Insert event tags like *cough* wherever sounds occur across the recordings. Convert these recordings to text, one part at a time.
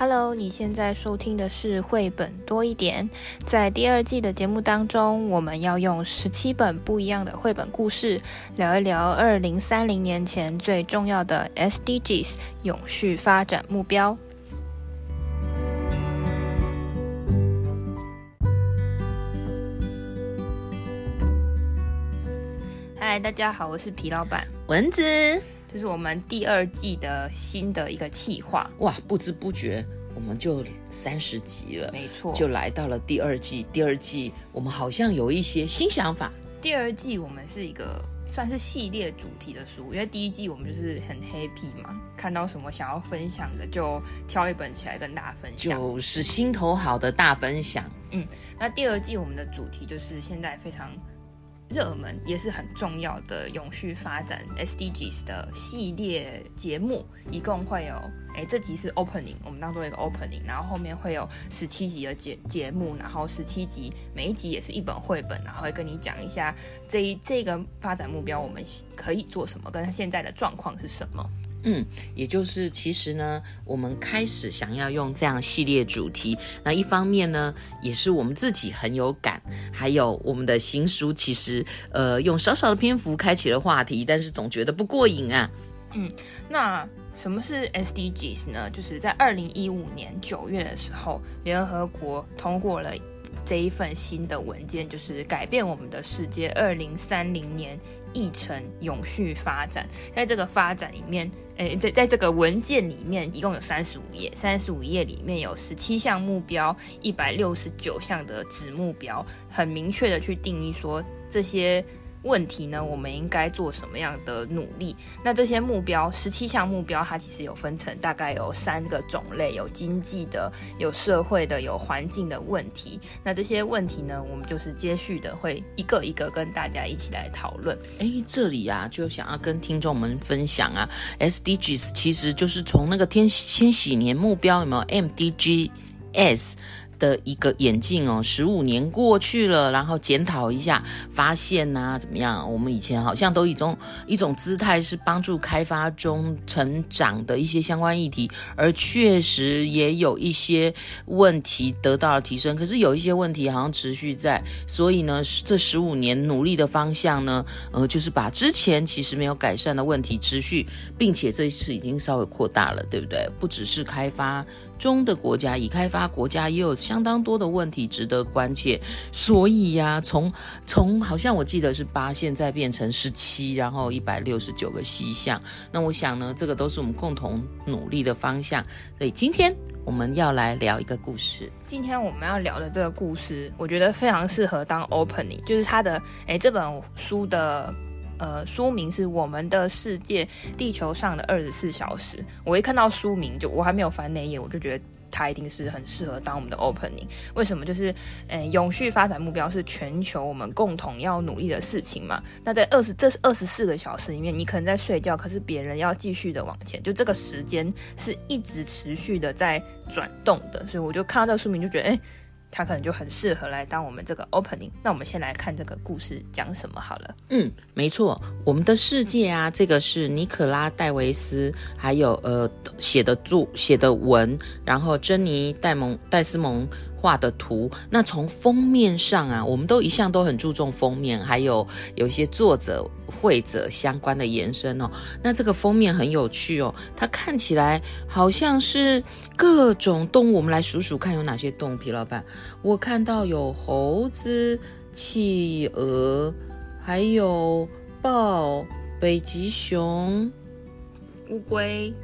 Hello，你现在收听的是绘本多一点。在第二季的节目当中，我们要用十七本不一样的绘本故事，聊一聊二零三零年前最重要的 SDGs 永续发展目标。嗨，大家好，我是皮老板蚊子。这是我们第二季的新的一个企划哇！不知不觉我们就三十集了，没错，就来到了第二季。第二季我们好像有一些新想法。第二季我们是一个算是系列主题的书，因为第一季我们就是很 happy 嘛，看到什么想要分享的就挑一本起来跟大家分享，就是心头好的大分享。嗯，那第二季我们的主题就是现在非常。热门也是很重要的永续发展 SDGs 的系列节目，一共会有，哎，这集是 opening，我们当做一个 opening，然后后面会有十七集的节节目，然后十七集每一集也是一本绘本，然后会跟你讲一下这一这个发展目标我们可以做什么，跟现在的状况是什么。嗯，也就是其实呢，我们开始想要用这样系列主题，那一方面呢，也是我们自己很有感，还有我们的新书，其实呃，用少少的篇幅开启了话题，但是总觉得不过瘾啊。嗯，那什么是 SDGs 呢？就是在二零一五年九月的时候，联合国通过了这一份新的文件，就是改变我们的世界，二零三零年。议程永续发展，在这个发展里面，诶，在在这个文件里面，一共有三十五页，三十五页里面有十七项目标，一百六十九项的子目标，很明确的去定义说这些。问题呢？我们应该做什么样的努力？那这些目标，十七项目标，它其实有分成大概有三个种类，有经济的，有社会的，有环境的问题。那这些问题呢，我们就是接续的会一个一个跟大家一起来讨论。诶，这里啊，就想要跟听众们分享啊，SDGs 其实就是从那个天千禧年目标有没有 MDGs？的一个眼镜哦，十五年过去了，然后检讨一下，发现呐、怎么样？我们以前好像都一种一种姿态是帮助开发中成长的一些相关议题，而确实也有一些问题得到了提升，可是有一些问题好像持续在，所以呢，这十五年努力的方向呢，呃，就是把之前其实没有改善的问题持续，并且这一次已经稍微扩大了，对不对？不只是开发。中的国家，已开发国家也有相当多的问题值得关切，所以呀、啊，从从好像我记得是八，现在变成十七，然后一百六十九个西项。那我想呢，这个都是我们共同努力的方向。所以今天我们要来聊一个故事。今天我们要聊的这个故事，我觉得非常适合当 opening，就是它的诶这本书的。呃，书名是《我们的世界：地球上的二十四小时》。我一看到书名就，我还没有翻那页，我就觉得它一定是很适合当我们的 opening。为什么？就是，嗯，永续发展目标是全球我们共同要努力的事情嘛。那在二十这是二十四个小时里面，你可能在睡觉，可是别人要继续的往前，就这个时间是一直持续的在转动的。所以我就看到这个书名，就觉得，哎。它可能就很适合来当我们这个 opening。那我们先来看这个故事讲什么好了。嗯，没错，我们的世界啊，这个是尼可拉戴维斯还有呃写的著写的文，然后珍妮戴蒙戴斯蒙。画的图，那从封面上啊，我们都一向都很注重封面，还有有一些作者、绘者相关的延伸哦。那这个封面很有趣哦，它看起来好像是各种动物，我们来数数看有哪些动物。皮老板，我看到有猴子、企鹅，还有豹、北极熊、乌龟。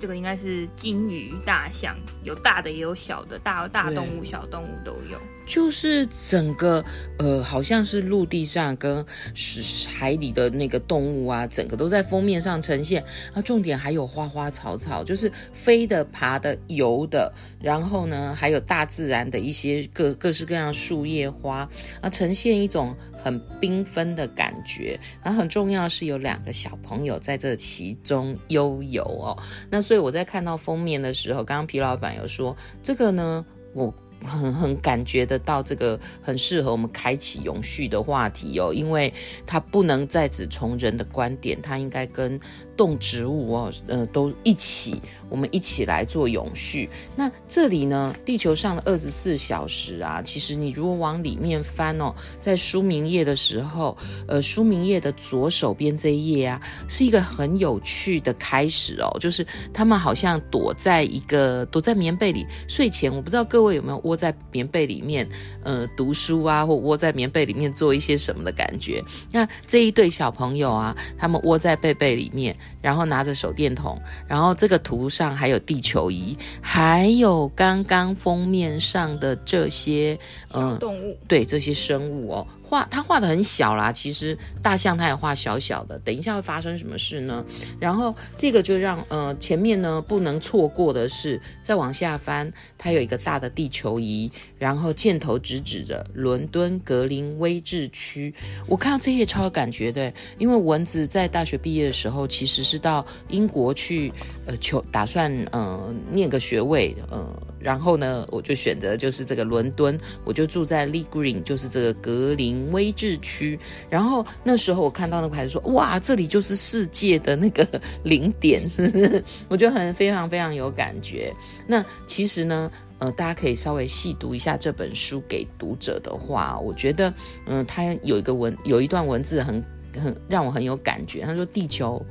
这个应该是金鱼、大象，有大的也有小的，大大动物、小动物都有。就是整个呃，好像是陆地上跟是海里的那个动物啊，整个都在封面上呈现。啊，重点还有花花草草，就是飞的、爬的、游的，然后呢，还有大自然的一些各各式各样树叶花啊，呈现一种很缤纷的感觉。然后很重要是有两个小朋友在这其中悠游哦。那所以我在看到封面的时候，刚刚皮老板有说这个呢，我。很很感觉得到这个很适合我们开启永续的话题哦，因为它不能再只从人的观点，它应该跟动植物哦，呃，都一起，我们一起来做永续。那这里呢，地球上的二十四小时啊，其实你如果往里面翻哦，在书名页的时候，呃，书名页的左手边这一页啊，是一个很有趣的开始哦，就是他们好像躲在一个躲在棉被里睡前，我不知道各位有没有窝在棉被里面，呃，读书啊，或窝在棉被里面做一些什么的感觉。那这一对小朋友啊，他们窝在被被里面。然后拿着手电筒，然后这个图上还有地球仪，还有刚刚封面上的这些呃动物，对这些生物哦。画他画的很小啦，其实大象他也画小小的。等一下会发生什么事呢？然后这个就让呃前面呢不能错过的是，再往下翻，它有一个大的地球仪，然后箭头直指着伦敦格林威治区。我看到这页超有感觉的，因为蚊子在大学毕业的时候其实是到英国去呃求打算呃念个学位呃。然后呢，我就选择就是这个伦敦，我就住在 Lee Green，就是这个格林威治区。然后那时候我看到那个牌子说，哇，这里就是世界的那个零点，是不是？我觉得很非常非常有感觉。那其实呢，呃，大家可以稍微细读一下这本书给读者的话，我觉得，嗯、呃，它有一个文，有一段文字很很让我很有感觉。他说：“地球，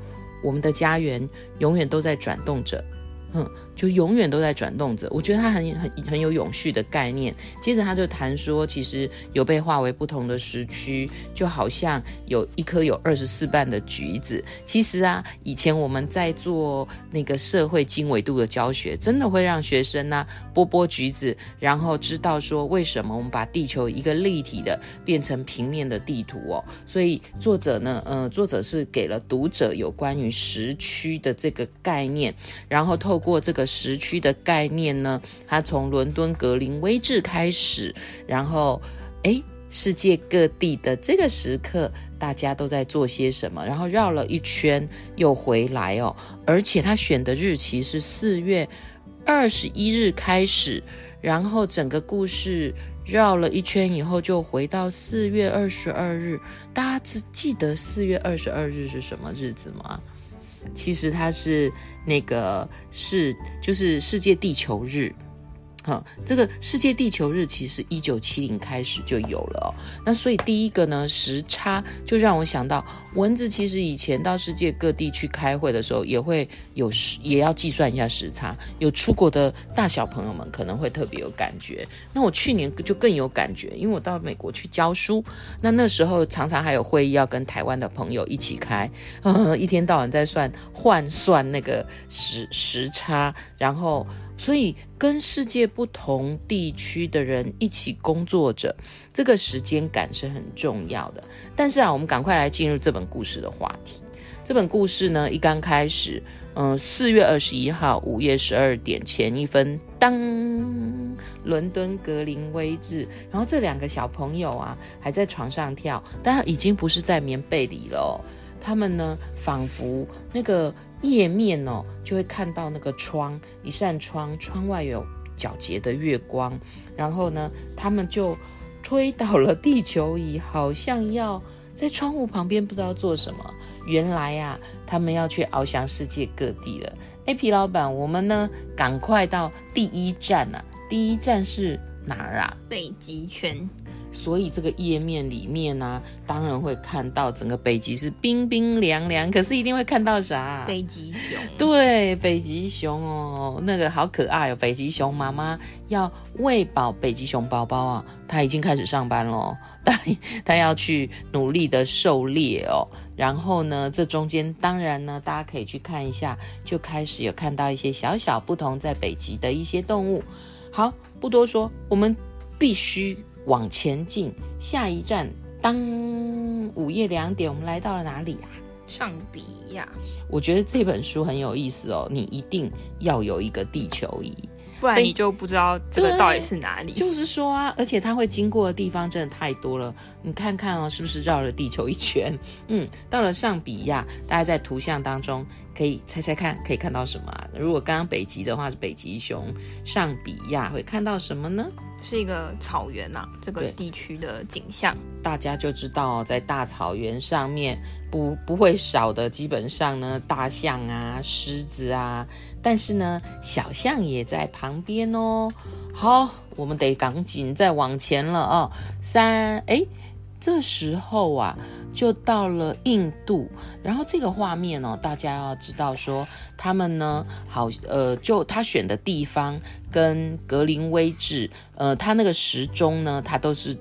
我们的家园，永远都在转动着。”嗯。就永远都在转动着，我觉得它很很很有永续的概念。接着他就谈说，其实有被划为不同的时区，就好像有一颗有二十四瓣的橘子。其实啊，以前我们在做那个社会经纬度的教学，真的会让学生呢、啊、剥剥橘子，然后知道说为什么我们把地球一个立体的变成平面的地图哦。所以作者呢，呃，作者是给了读者有关于时区的这个概念，然后透过这个。时区的概念呢，它从伦敦格林威治开始，然后，诶，世界各地的这个时刻，大家都在做些什么？然后绕了一圈又回来哦，而且他选的日期是四月二十一日开始，然后整个故事绕了一圈以后就回到四月二十二日。大家只记得四月二十二日是什么日子吗？其实它是那个世就是世界地球日。哈，这个世界地球日其实一九七零开始就有了哦。那所以第一个呢，时差就让我想到，蚊子其实以前到世界各地去开会的时候，也会有时也要计算一下时差。有出国的大小朋友们可能会特别有感觉。那我去年就更有感觉，因为我到美国去教书，那那时候常常还有会议要跟台湾的朋友一起开，呵呵，一天到晚在算换算那个时时差，然后。所以，跟世界不同地区的人一起工作着，这个时间感是很重要的。但是啊，我们赶快来进入这本故事的话题。这本故事呢，一刚开始，嗯、四月二十一号午夜十二点前一分，当，伦敦格林威治，然后这两个小朋友啊，还在床上跳，但已经不是在棉被里了。他们呢，仿佛那个页面哦，就会看到那个窗，一扇窗，窗外有皎洁的月光。然后呢，他们就推倒了地球仪，好像要在窗户旁边不知道做什么。原来呀、啊，他们要去翱翔世界各地了。哎，皮老板，我们呢，赶快到第一站啊！第一站是哪儿啊？北极圈。所以这个页面里面呢、啊，当然会看到整个北极是冰冰凉凉，可是一定会看到啥？北极熊。对，北极熊哦，那个好可爱哦。北极熊妈妈要喂饱北极熊宝宝啊，它已经开始上班了，*laughs* 但它要去努力的狩猎哦。然后呢，这中间当然呢，大家可以去看一下，就开始有看到一些小小不同在北极的一些动物。好，不多说，我们必须。往前进，下一站，当午夜两点，我们来到了哪里啊？上比亚。我觉得这本书很有意思哦，你一定要有一个地球仪，不然你就不知道这个到底是哪里。就是说啊，而且它会经过的地方真的太多了，你看看哦，是不是绕了地球一圈？嗯，到了上比亚，大家在图像当中可以猜猜看，可以看到什么啊？如果刚刚北极的话是北极熊，上比亚会看到什么呢？是一个草原呐、啊，这个地区的景象，大家就知道在大草原上面不不会少的，基本上呢，大象啊、狮子啊，但是呢，小象也在旁边哦。好，我们得赶紧再往前了哦。三，哎。这时候啊，就到了印度，然后这个画面呢，大家要知道说，他们呢，好，呃，就他选的地方跟格林威治，呃，他那个时钟呢，他都是。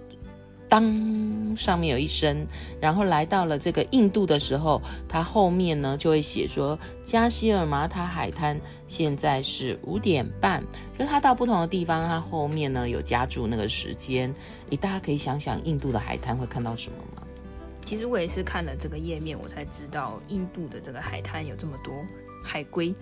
当上面有一声，然后来到了这个印度的时候，它后面呢就会写说加西尔马塔海滩现在是五点半。就它到不同的地方，它后面呢有加注那个时间。你大家可以想想，印度的海滩会看到什么吗？其实我也是看了这个页面，我才知道印度的这个海滩有这么多海龟。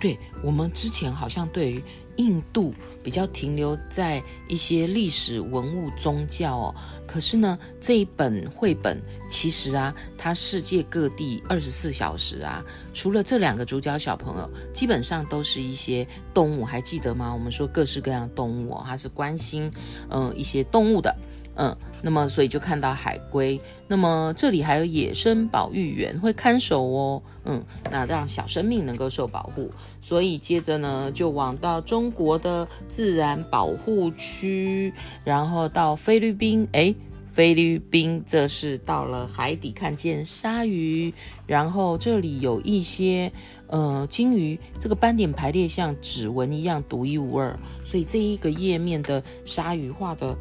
对，我们之前好像对于印度比较停留在一些历史文物宗教哦，可是呢，这一本绘本其实啊，它世界各地二十四小时啊，除了这两个主角小朋友，基本上都是一些动物，还记得吗？我们说各式各样的动物哦，它是关心嗯、一些动物的。嗯，那么所以就看到海龟，那么这里还有野生保育员会看守哦，嗯，那让小生命能够受保护，所以接着呢就往到中国的自然保护区，然后到菲律宾，诶，菲律宾这是到了海底看见鲨鱼，然后这里有一些呃鲸鱼，这个斑点排列像指纹一样独一无二，所以这一个页面的鲨鱼画的。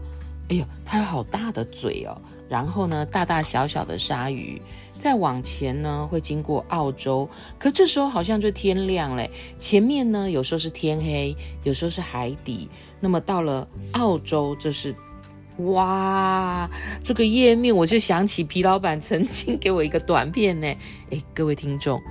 哎呦，它有好大的嘴哦！然后呢，大大小小的鲨鱼，再往前呢，会经过澳洲。可这时候好像就天亮嘞，前面呢，有时候是天黑，有时候是海底。那么到了澳洲，这是哇，这个页面我就想起皮老板曾经给我一个短片呢。哎，各位听众，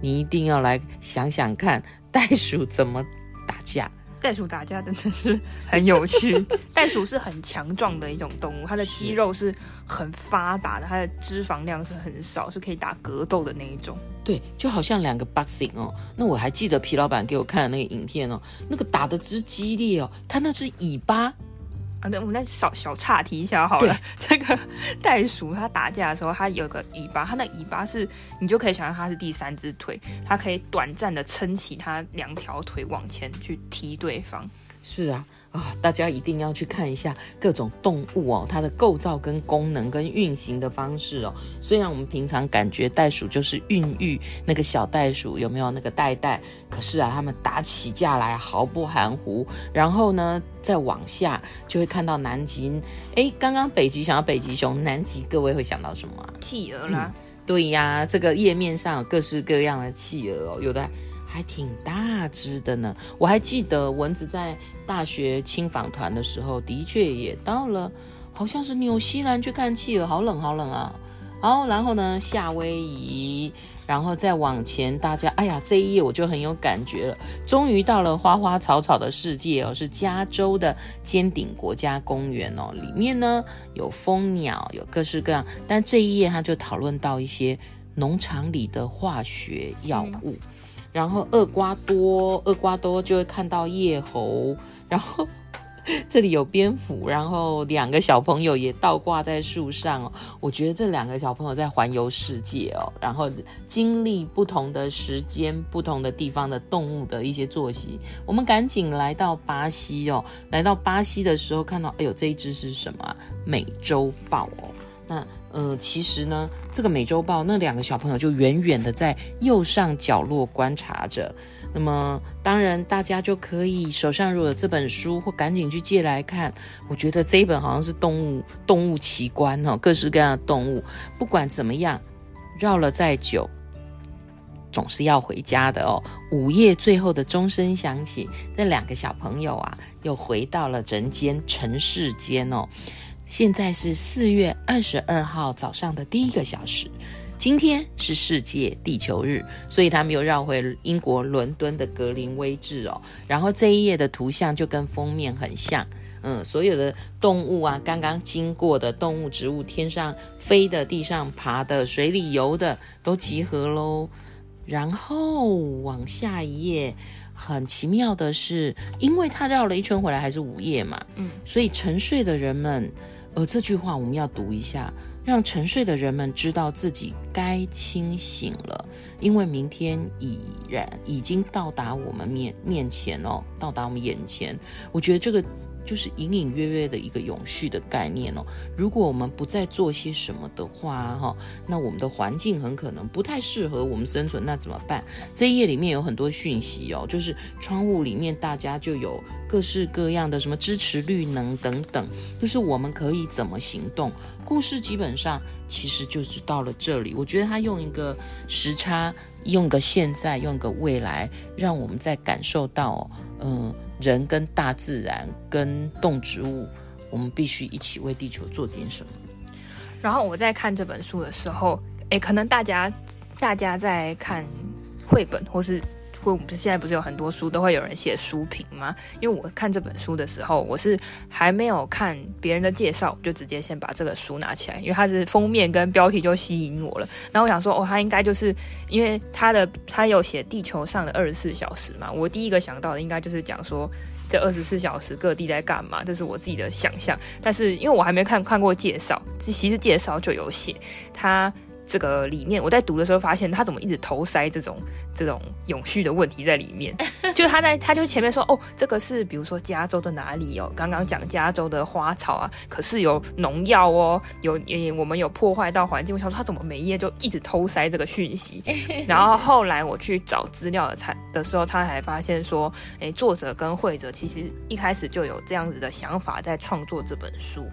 你一定要来想想看，袋鼠怎么打架。袋鼠打架真的是 *laughs* 很有趣。*laughs* 袋鼠是很强壮的一种动物，它的肌肉是很发达的，它的脂肪量是很少，是可以打格斗的那一种。对，就好像两个 boxing 哦。那我还记得皮老板给我看的那个影片哦，那个打的之激烈哦，它那只尾巴。啊，对，我们那小小岔题一下好了。*laughs* 这个袋鼠它打架的时候，它有个尾巴，它的尾巴是你就可以想象它是第三只腿，它可以短暂的撑起它两条腿往前去踢对方。是啊。啊、哦，大家一定要去看一下各种动物哦，它的构造跟功能跟运行的方式哦。虽然我们平常感觉袋鼠就是孕育那个小袋鼠，有没有那个袋袋？可是啊，它们打起架来毫不含糊。然后呢，再往下就会看到南极。哎，刚刚北极想到北极熊，南极各位会想到什么啊？企鹅啦。嗯、对呀，这个页面上有各式各样的企鹅哦，有的。还挺大只的呢，我还记得蚊子在大学青访团的时候，的确也到了，好像是纽西兰去看企鹅，好冷好冷啊。好，然后呢，夏威夷，然后再往前，大家，哎呀，这一页我就很有感觉了，终于到了花花草草的世界哦，是加州的尖顶国家公园哦，里面呢有蜂鸟，有各式各样，但这一页它就讨论到一些农场里的化学药物。然后厄瓜多，厄瓜多就会看到叶猴，然后这里有蝙蝠，然后两个小朋友也倒挂在树上哦。我觉得这两个小朋友在环游世界哦，然后经历不同的时间、不同的地方的动物的一些作息。我们赶紧来到巴西哦，来到巴西的时候看到，哎呦，这一只是什么？美洲豹哦，那。呃，其实呢，这个美洲豹那两个小朋友就远远的在右上角落观察着。那么，当然大家就可以手上如果有这本书，或赶紧去借来看。我觉得这一本好像是动物动物奇观哦，各式各样的动物。不管怎么样，绕了再久，总是要回家的哦。午夜最后的钟声响起，那两个小朋友啊，又回到了人间尘世间哦。现在是四月二十二号早上的第一个小时，今天是世界地球日，所以他们又绕回英国伦敦的格林威治哦。然后这一页的图像就跟封面很像，嗯，所有的动物啊，刚刚经过的动物、植物，天上飞的、地上爬的、水里游的，都集合喽。然后往下一页，很奇妙的是，因为他绕了一圈回来还是午夜嘛，嗯，所以沉睡的人们，而，这句话我们要读一下，让沉睡的人们知道自己该清醒了，因为明天已然已经到达我们面面前哦，到达我们眼前。我觉得这个。就是隐隐约约的一个永续的概念哦。如果我们不再做些什么的话，哈，那我们的环境很可能不太适合我们生存，那怎么办？这一页里面有很多讯息哦，就是窗户里面大家就有各式各样的什么支持绿能等等，就是我们可以怎么行动。故事基本上其实就是到了这里，我觉得他用一个时差，用个现在，用个未来，让我们在感受到，嗯。人跟大自然跟动植物，我们必须一起为地球做点什么。然后我在看这本书的时候，诶，可能大家大家在看绘本或是。我们现在不是有很多书都会有人写书评吗？因为我看这本书的时候，我是还没有看别人的介绍，就直接先把这个书拿起来，因为它是封面跟标题就吸引我了。然后我想说，哦，它应该就是因为它的它有写地球上的二十四小时嘛。我第一个想到的应该就是讲说这二十四小时各地在干嘛，这是我自己的想象。但是因为我还没看看过介绍，其实介绍就有写它。这个里面，我在读的时候发现，他怎么一直头塞这种这种永续的问题在里面？*laughs* 就他在，他就前面说，哦，这个是比如说加州的哪里哦，刚刚讲加州的花草啊，可是有农药哦，有也我们有破坏到环境。我想说，他怎么每一页就一直偷塞这个讯息？*laughs* 然后后来我去找资料的才的时候，他才发现说，哎，作者跟绘者其实一开始就有这样子的想法在创作这本书。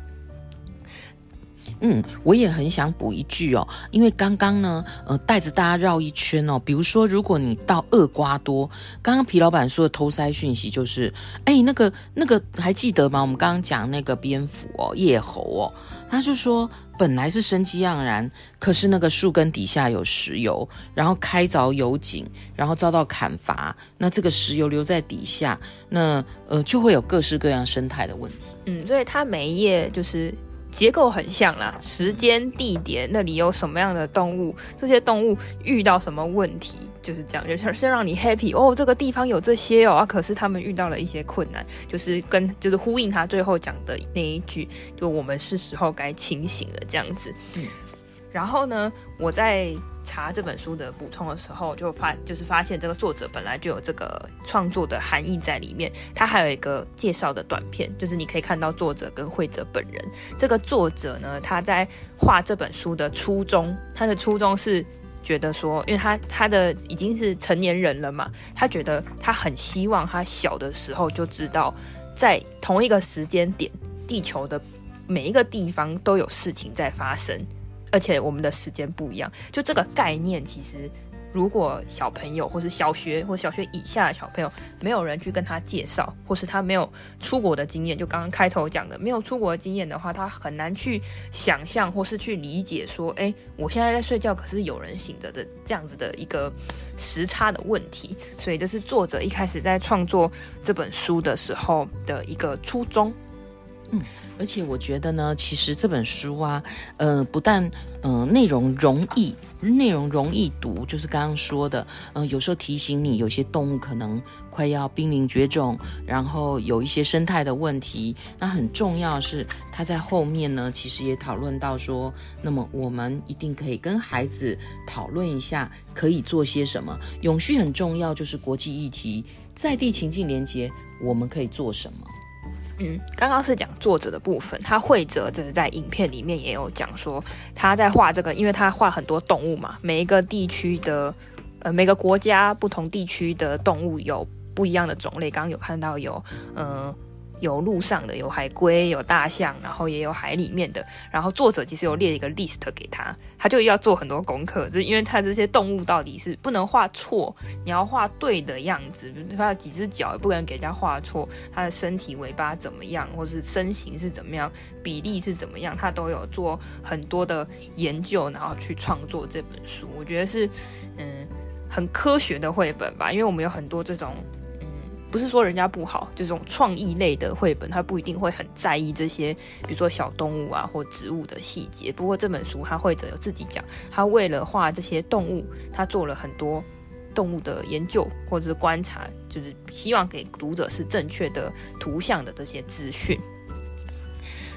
嗯，我也很想补一句哦，因为刚刚呢，呃，带着大家绕一圈哦。比如说，如果你到厄瓜多，刚刚皮老板说的偷塞讯息就是，哎，那个那个还记得吗？我们刚刚讲那个蝙蝠哦，叶猴哦，他就说本来是生机盎然，可是那个树根底下有石油，然后开凿油井，然后遭到砍伐，那这个石油留在底下，那呃就会有各式各样生态的问题。嗯，所以它每一页就是。结构很像啦，时间、地点，那里有什么样的动物，这些动物遇到什么问题，就是这样，就是先让你 happy 哦。这个地方有这些哦，啊，可是他们遇到了一些困难，就是跟就是呼应他最后讲的那一句，就我们是时候该清醒了这样子。嗯，然后呢，我在。查这本书的补充的时候，就发就是发现这个作者本来就有这个创作的含义在里面。他还有一个介绍的短片，就是你可以看到作者跟绘者本人。这个作者呢，他在画这本书的初衷，他的初衷是觉得说，因为他他的已经是成年人了嘛，他觉得他很希望他小的时候就知道，在同一个时间点，地球的每一个地方都有事情在发生。而且我们的时间不一样，就这个概念，其实如果小朋友或是小学或小学以下的小朋友，没有人去跟他介绍，或是他没有出国的经验，就刚刚开头讲的，没有出国的经验的话，他很难去想象或是去理解说，哎，我现在在睡觉，可是有人醒着的这样子的一个时差的问题。所以这是作者一开始在创作这本书的时候的一个初衷。而且我觉得呢，其实这本书啊，呃，不但、呃、内容容易，内容容易读，就是刚刚说的，嗯、有时候提醒你有些动物可能快要濒临绝种，然后有一些生态的问题。那很重要是，它在后面呢，其实也讨论到说，那么我们一定可以跟孩子讨论一下，可以做些什么。永续很重要，就是国际议题，在地情境连接，我们可以做什么？嗯，刚刚是讲作者的部分，他绘者就是在影片里面也有讲说，他在画这个，因为他画很多动物嘛，每一个地区的，呃，每个国家不同地区的动物有不一样的种类，刚刚有看到有，嗯、有陆上的，有海龟，有大象，然后也有海里面的。然后作者其实有列一个 list 给他，他就要做很多功课，就因为他这些动物到底是不能画错，你要画对的样子。他有几只脚也不能给人家画错，他的身体尾巴怎么样，或是身形是怎么样，比例是怎么样，他都有做很多的研究，然后去创作这本书。我觉得是嗯很科学的绘本吧，因为我们有很多这种。不是说人家不好，就这种创意类的绘本，他不一定会很在意这些，比如说小动物啊或植物的细节。不过这本书，他绘者有自己讲，他为了画这些动物，他做了很多动物的研究或者是观察，就是希望给读者是正确的图像的这些资讯。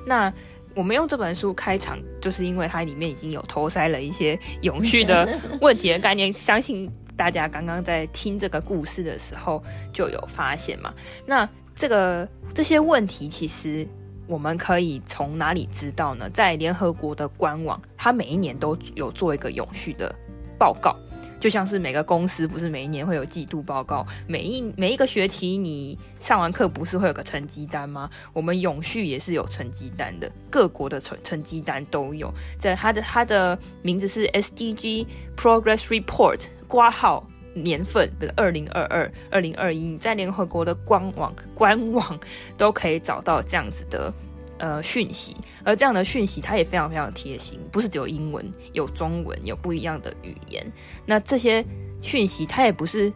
那我们用这本书开场，就是因为它里面已经有投塞了一些永续的 *laughs* 问题的概念，相信大家刚刚在听这个故事的时候就有发现嘛。那这个这些问题，其实我们可以从哪里知道呢？在联合国的官网，它每一年都有做一个永续的报告。就像是每个公司不是每一年会有季度报告，每一每一个学期你上完课不是会有个成绩单吗？我们永续也是有成绩单的，各国的成成绩单都有。在它的它的名字是 SDG Progress Report，挂号年份的二零二二、二零二一，你在联合国的官网官网都可以找到这样子的。呃，讯息，而这样的讯息它也非常非常贴心，不是只有英文，有中文，有不一样的语言。那这些讯息它也不是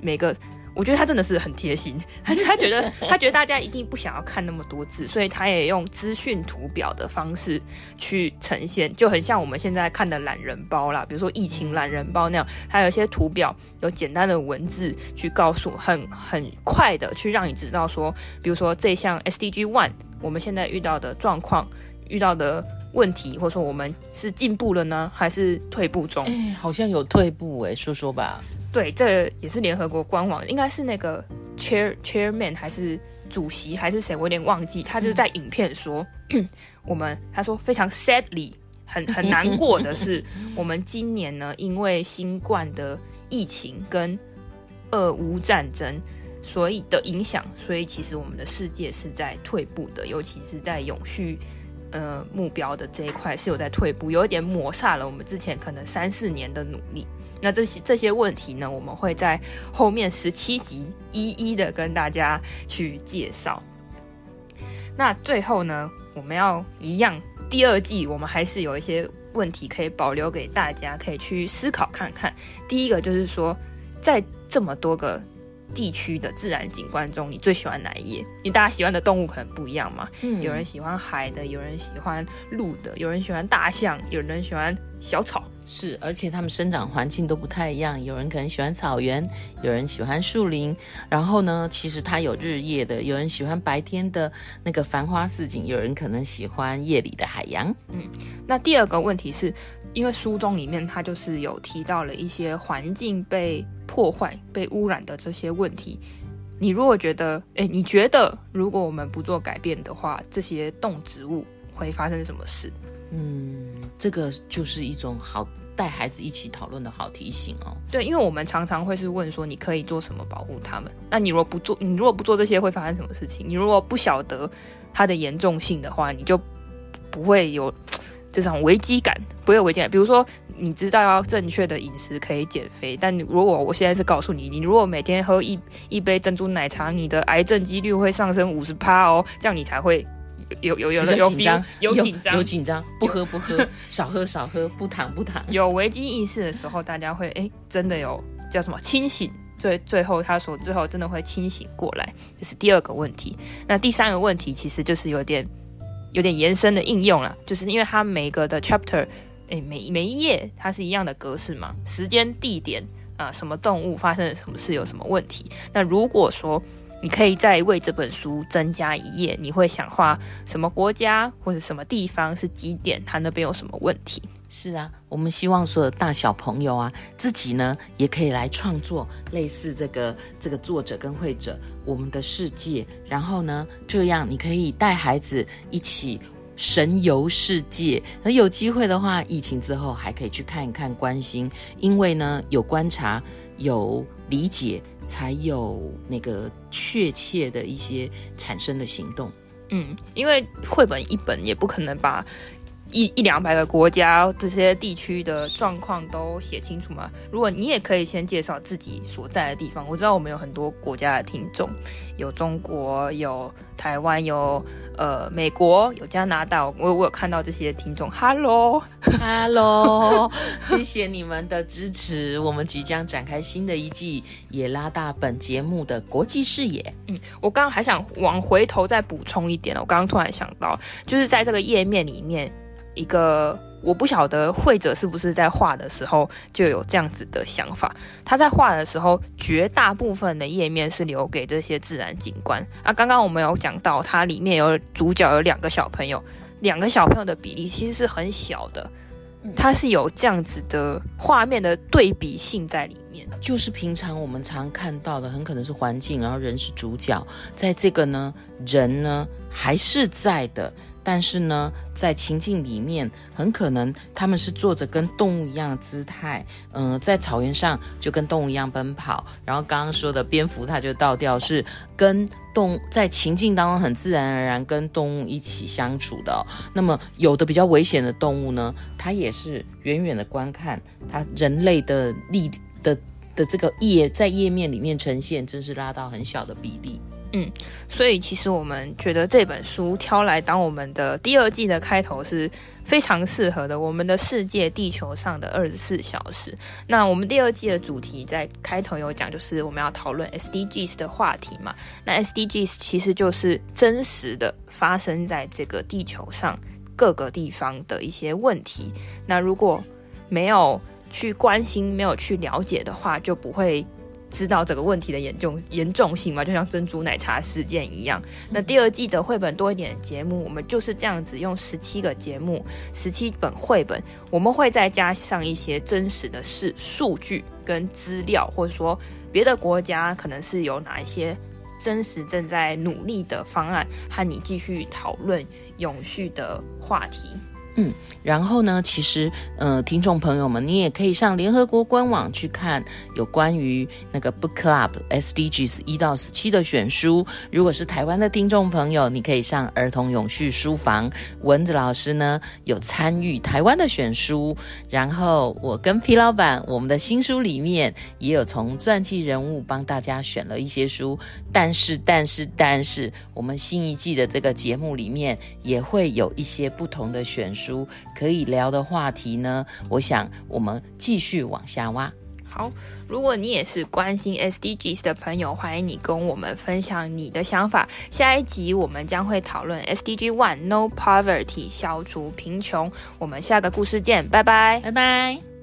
每个，我觉得他真的是很贴心，*laughs* 他他觉得他觉得大家一定不想要看那么多字，所以他也用资讯图表的方式去呈现，就很像我们现在看的懒人包啦，比如说疫情懒人包那样，它有一些图表，有简单的文字去告诉，很很快的去让你知道说，比如说这项 SDG One。我们现在遇到的状况、遇到的问题，或者说我们是进步了呢，还是退步中？哎，好像有退步哎，说说吧。对，这也是联合国官网，应该是那个 chair chairman 还是主席还是谁，我有点忘记。他就是在影片说，嗯、*clears throat* 我们他说非常 sadly，很很难过的是，*laughs* 我们今年呢，因为新冠的疫情跟俄乌战争。所以的影响，所以其实我们的世界是在退步的，尤其是在永续呃目标的这一块是有在退步，有一点抹煞了我们之前可能三四年的努力。那这些这些问题呢，我们会在后面十七集一一的跟大家去介绍。那最后呢，我们要一样，第二季我们还是有一些问题可以保留给大家，可以去思考看看。第一个就是说，在这么多个。地区的自然景观中，你最喜欢哪一页？因为大家喜欢的动物可能不一样嘛。嗯，有人喜欢海的，有人喜欢陆的，有人喜欢大象，有人喜欢小草。是，而且它们生长环境都不太一样。有人可能喜欢草原，有人喜欢树林。然后呢，其实它有日夜的，有人喜欢白天的那个繁花似锦，有人可能喜欢夜里的海洋。嗯，那第二个问题是。因为书中里面它就是有提到了一些环境被破坏、被污染的这些问题。你如果觉得，诶，你觉得如果我们不做改变的话，这些动植物会发生什么事？嗯，这个就是一种好带孩子一起讨论的好提醒哦。对，因为我们常常会是问说，你可以做什么保护他们？那你如果不做，你如果不做这些，会发生什么事情？你如果不晓得它的严重性的话，你就不会有。这种危机感不会有危机感，比如说你知道要正确的饮食可以减肥，但如果我现在是告诉你，你如果每天喝一一杯珍珠奶茶，你的癌症几率会上升五十趴哦，这样你才会有有有有紧张有紧张有紧张，不喝不喝，少喝少喝，不糖不糖。有危机意识的时候，大家会哎真的有叫什么清醒，最最后他说最后真的会清醒过来，这是第二个问题。那第三个问题其实就是有点。有点延伸的应用了，就是因为它每个的 chapter，诶、欸，每每一页它是一样的格式嘛，时间、地点啊，什么动物发生了什么事，有什么问题。那如果说你可以再为这本书增加一页，你会想画什么国家或者什么地方是几点，它那边有什么问题？是啊，我们希望所有大小朋友啊，自己呢也可以来创作类似这个这个作者跟绘者我们的世界，然后呢，这样你可以带孩子一起神游世界。那有机会的话，疫情之后还可以去看一看、关心，因为呢有观察、有理解，才有那个确切的一些产生的行动。嗯，因为绘本一本也不可能把。一一两百个国家这些地区的状况都写清楚吗？如果你也可以先介绍自己所在的地方，我知道我们有很多国家的听众，有中国，有台湾，有呃美国，有加拿大，我我有看到这些听众，Hello Hello，*laughs* 谢谢你们的支持，我们即将展开新的一季，也拉大本节目的国际视野。嗯，我刚刚还想往回头再补充一点，我刚刚突然想到，就是在这个页面里面。一个我不晓得绘者是不是在画的时候就有这样子的想法。他在画的时候，绝大部分的页面是留给这些自然景观啊。刚刚我们有讲到，它里面有主角有两个小朋友，两个小朋友的比例其实是很小的，它是有这样子的画面的对比性在里面。就是平常我们常看到的，很可能是环境，然后人是主角，在这个呢，人呢还是在的。但是呢，在情境里面，很可能他们是做着跟动物一样的姿态，嗯、在草原上就跟动物一样奔跑。然后刚刚说的蝙蝠，它就倒掉是跟动在情境当中很自然而然跟动物一起相处的、哦。那么有的比较危险的动物呢，它也是远远的观看，它人类的力的的这个页在页面里面呈现，真是拉到很小的比例。嗯，所以其实我们觉得这本书挑来当我们的第二季的开头是非常适合的。我们的世界，地球上的二十四小时。那我们第二季的主题在开头有讲，就是我们要讨论 SDGs 的话题嘛。那 SDGs 其实就是真实的发生在这个地球上各个地方的一些问题。那如果没有去关心、没有去了解的话，就不会。知道这个问题的严重严重性嘛？就像珍珠奶茶事件一样。那第二季的绘本多一点的节目，我们就是这样子用十七个节目、十七本绘本，我们会再加上一些真实的事数据跟资料，或者说别的国家可能是有哪一些真实正在努力的方案，和你继续讨论永续的话题。嗯，然后呢，其实，呃，听众朋友们，你也可以上联合国官网去看有关于那个 Book Club SDGs 一到十七的选书。如果是台湾的听众朋友，你可以上儿童永续书房，蚊子老师呢有参与台湾的选书。然后我跟皮老板，我们的新书里面也有从传记人物帮大家选了一些书。但是，但是，但是，我们新一季的这个节目里面也会有一些不同的选书。书可以聊的话题呢？我想我们继续往下挖。好，如果你也是关心 SDGs 的朋友，欢迎你跟我们分享你的想法。下一集我们将会讨论 SDG One No Poverty，消除贫穷。我们下个故事见，拜拜，拜拜。